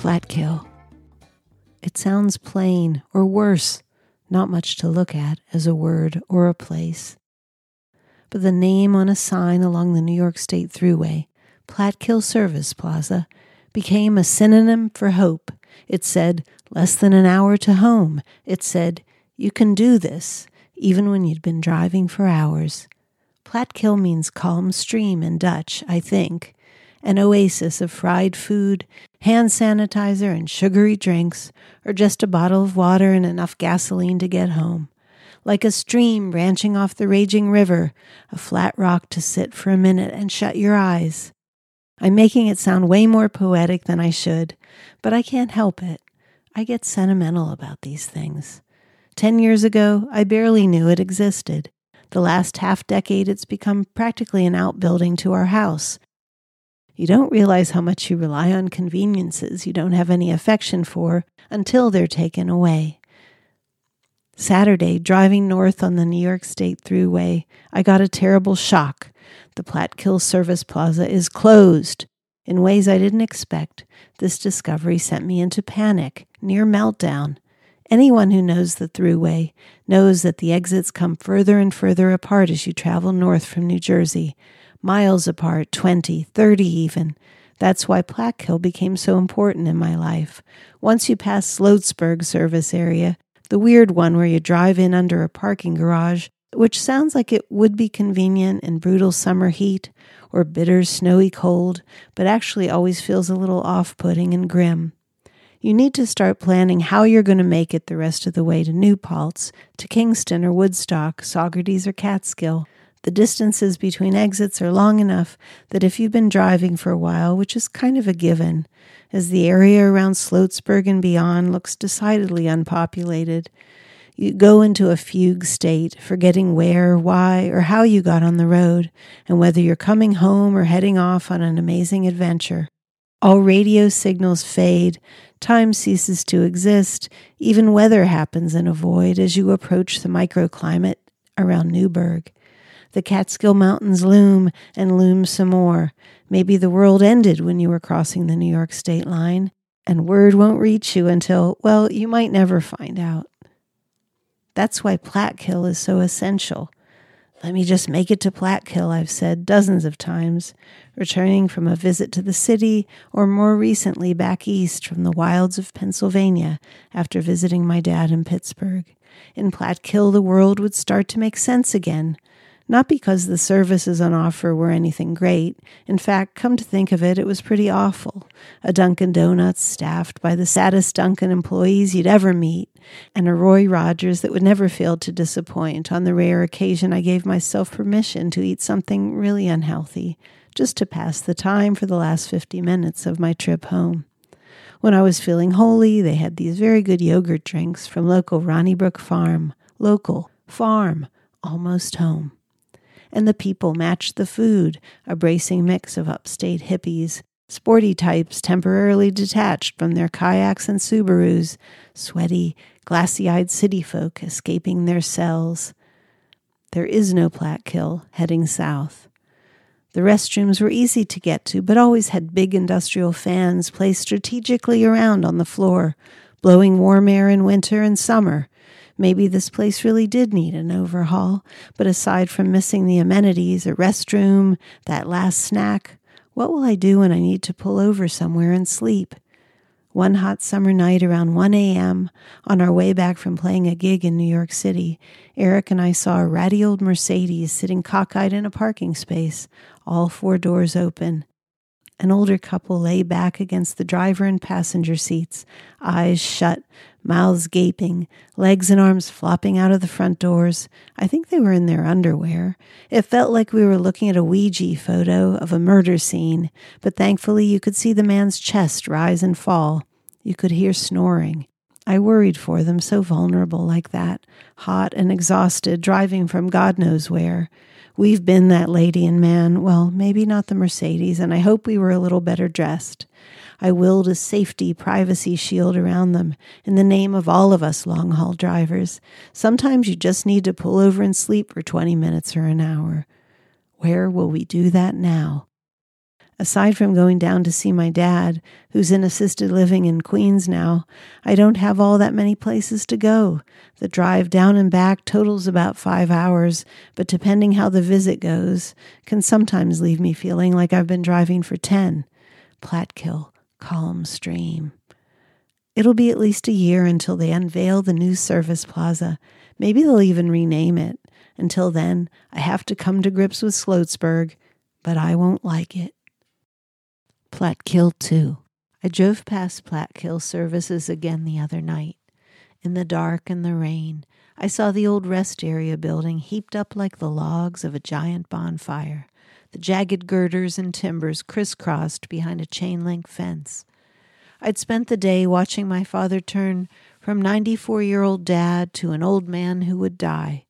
Plattekill. It sounds plain, or worse, not much to look at as a word or a place. But the name on a sign along the New York State Thruway, Plattekill Service Plaza, became a synonym for hope. It said, less than an hour to home. It said, you can do this, even when you'd been driving for hours. Plattekill means calm stream in Dutch, I think, an oasis of fried food, hand sanitizer, and sugary drinks, or just a bottle of water and enough gasoline to get home. Like a stream branching off the raging river, a flat rock to sit for a minute and shut your eyes. I'm making it sound way more poetic than I should, but I can't help it. I get sentimental about these things. Ten years ago, I barely knew it existed. The last half decade, it's become practically an outbuilding to our house, you don't realize how much you rely on conveniences you don't have any affection for until they're taken away. Saturday, driving north on the New York State Thruway, I got a terrible shock. The Plattekill Service Plaza is closed. In ways I didn't expect, this discovery sent me into panic, near meltdown. Anyone who knows the Thruway knows that the exits come further and further apart as you travel north from New Jersey, miles apart, 20, 30 even. That's why Plattekill became so important in my life. Once you pass Sloatsburg service area, the weird one where you drive in under a parking garage, which sounds like it would be convenient in brutal summer heat or bitter snowy cold, but actually always feels a little off putting and grim. You need to start planning how you're going to make it the rest of the way to New Paltz, to Kingston or Woodstock, Saugerties or Catskill. The distances between exits are long enough that if you've been driving for a while, which is kind of a given, as the area around Sloatsburg and beyond looks decidedly unpopulated, you go into a fugue state, forgetting where, why, or how you got on the road, and whether you're coming home or heading off on an amazing adventure. All radio signals fade, time ceases to exist, even weather happens in a void as you approach the microclimate around Newburgh. The Catskill Mountains loom and loom some more. Maybe the world ended when you were crossing the New York state line, and word won't reach you until, well, you might never find out. That's why Plattekill is so essential. Let me just make it to Plattekill, I've said dozens of times, returning from a visit to the city, or more recently back east from the wilds of Pennsylvania after visiting my dad in Pittsburgh. In Plattekill, the world would start to make sense again, not because the services on offer were anything great. In fact, come to think of it, it was pretty awful. A Dunkin' Donuts staffed by the saddest Dunkin' employees you'd ever meet, and a Roy Rogers that would never fail to disappoint on the rare occasion I gave myself permission to eat something really unhealthy, just to pass the time for the last 50 minutes of my trip home. When I was feeling holy, they had these very good yogurt drinks from local Ronnybrook Farm. Local, farm, almost home and the people matched the food, a bracing mix of upstate hippies, sporty types temporarily detached from their kayaks and Subarus, sweaty, glassy eyed city folk escaping their cells. There is no Plattekill heading south. The restrooms were easy to get to, but always had big industrial fans placed strategically around on the floor, blowing warm air in winter and summer, Maybe this place really did need an overhaul, but aside from missing the amenities, a restroom, that last snack, what will I do when I need to pull over somewhere and sleep? One hot summer night around 1 a.m., on our way back from playing a gig in New York City, Eric and I saw a ratty old Mercedes sitting cockeyed in a parking space, all four doors open. An older couple lay back against the driver and passenger seats, eyes shut, mouths gaping, legs and arms flopping out of the front doors. I think they were in their underwear. It felt like we were looking at a Weegee photo of a murder scene, but thankfully you could see the man's chest rise and fall. You could hear snoring. I worried for them, so vulnerable like that, hot and exhausted, driving from God knows where. We've been that lady and man, well, maybe not the Mercedes, and I hope we were a little better dressed. I willed a safety privacy shield around them in the name of all of us long haul drivers. Sometimes you just need to pull over and sleep for 20 minutes or an hour. Where will we do that now? Aside from going down to see my dad, who's in assisted living in Queens now, I don't have all that many places to go. The drive down and back totals about five hours, but depending how the visit goes, can sometimes leave me feeling like I've been driving for 10. Plattekill, calm stream. It'll be at least a year until they unveil the new service plaza. Maybe they'll even rename it. Until then, I have to come to grips with Sloatsburg, but I won't like it. Plattekill 2. I drove past Plattekill services again the other night. In the dark and the rain, I saw the old rest area building heaped up like the logs of a giant bonfire, the jagged girders and timbers crisscrossed behind a chain link fence. I'd spent the day watching my father turn from 94 year old dad to an old man who would die.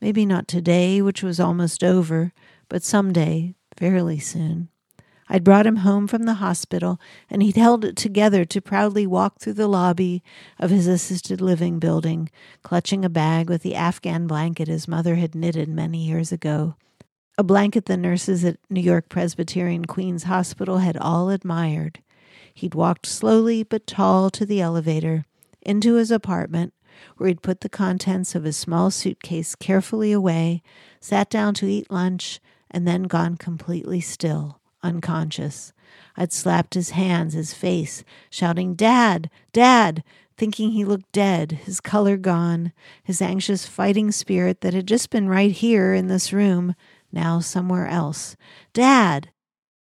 Maybe not today, which was almost over, but some day, fairly soon. I'd brought him home from the hospital, and he'd held it together to proudly walk through the lobby of his assisted living building, clutching a bag with the Afghan blanket his mother had knitted many years ago. A blanket the nurses at New York Presbyterian Queens Hospital had all admired. He'd walked slowly but tall to the elevator, into his apartment, where he'd put the contents of his small suitcase carefully away, sat down to eat lunch, and then gone completely still unconscious. I'd slapped his hands, his face, shouting, Dad! Dad! thinking he looked dead, his color gone, his anxious fighting spirit that had just been right here in this room, now somewhere else. Dad!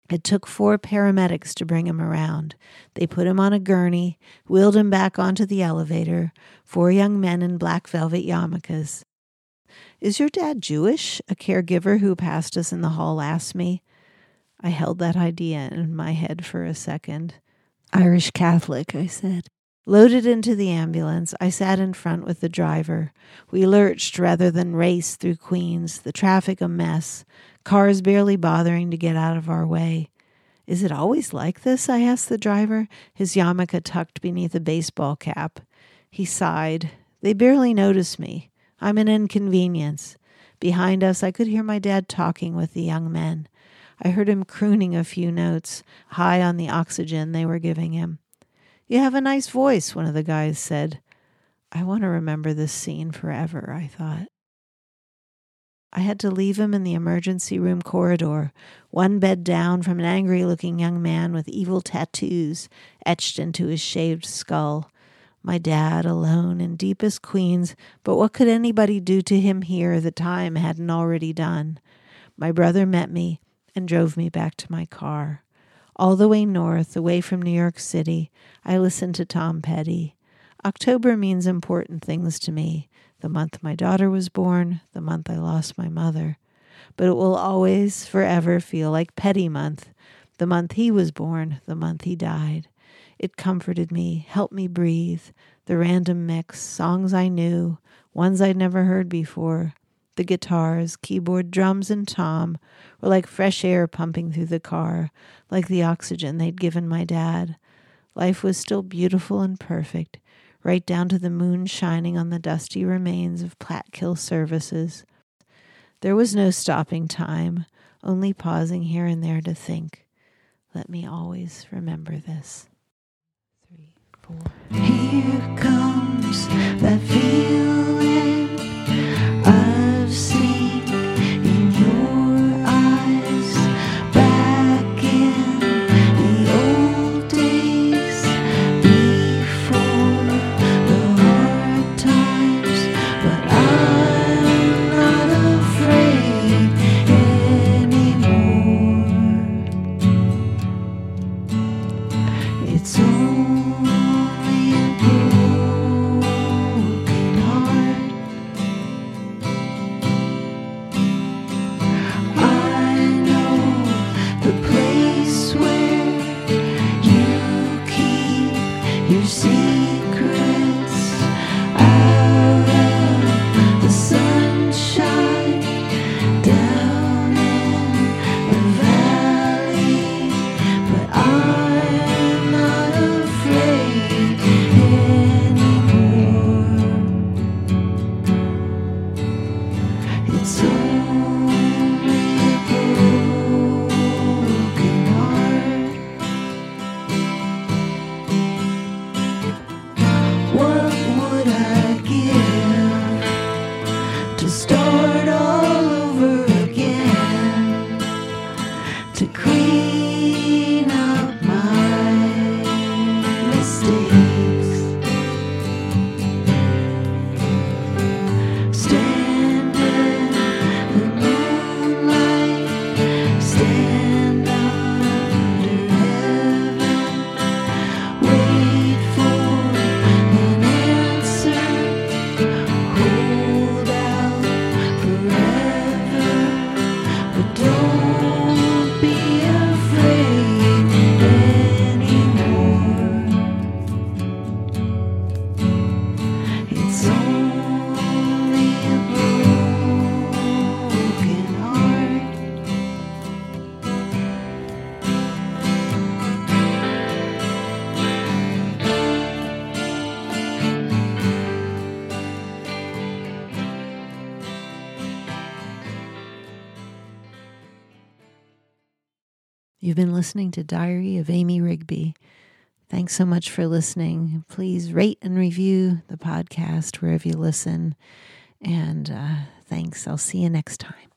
It took four paramedics to bring him around. They put him on a gurney, wheeled him back onto the elevator, four young men in black velvet yarmulkes. Is your dad Jewish? A caregiver who passed us in the hall asked me. I held that idea in my head for a second. Irish Catholic, I said. Loaded into the ambulance, I sat in front with the driver. We lurched rather than raced through Queens, the traffic a mess, cars barely bothering to get out of our way. Is it always like this? I asked the driver, his yarmulke tucked beneath a baseball cap. He sighed. They barely notice me. I'm an inconvenience. Behind us, I could hear my dad talking with the young men. I heard him crooning a few notes, high on the oxygen they were giving him. You have a nice voice, one of the guys said. I want to remember this scene forever, I thought. I had to leave him in the emergency room corridor, one bed down from an angry looking young man with evil tattoos etched into his shaved skull. My dad alone in deepest Queens, but what could anybody do to him here that time hadn't already done? My brother met me, and drove me back to my car. All the way north, away from New York City, I listened to Tom Petty. October means important things to me the month my daughter was born, the month I lost my mother. But it will always, forever feel like Petty month, the month he was born, the month he died. It comforted me, helped me breathe. The random mix, songs I knew, ones I'd never heard before, the guitars, keyboard, drums, and Tom were like fresh air pumping through the car, like the oxygen they'd given my dad. Life was still beautiful and perfect, right down to the moon shining on the dusty remains of Plattekill services. There was no stopping time, only pausing here and there to think. Let me always remember this. Three, four. Here comes that feeling. You've been listening to Diary of Amy Rigby. Thanks so much for listening. Please rate and review the podcast wherever you listen. And uh, thanks. I'll see you next time.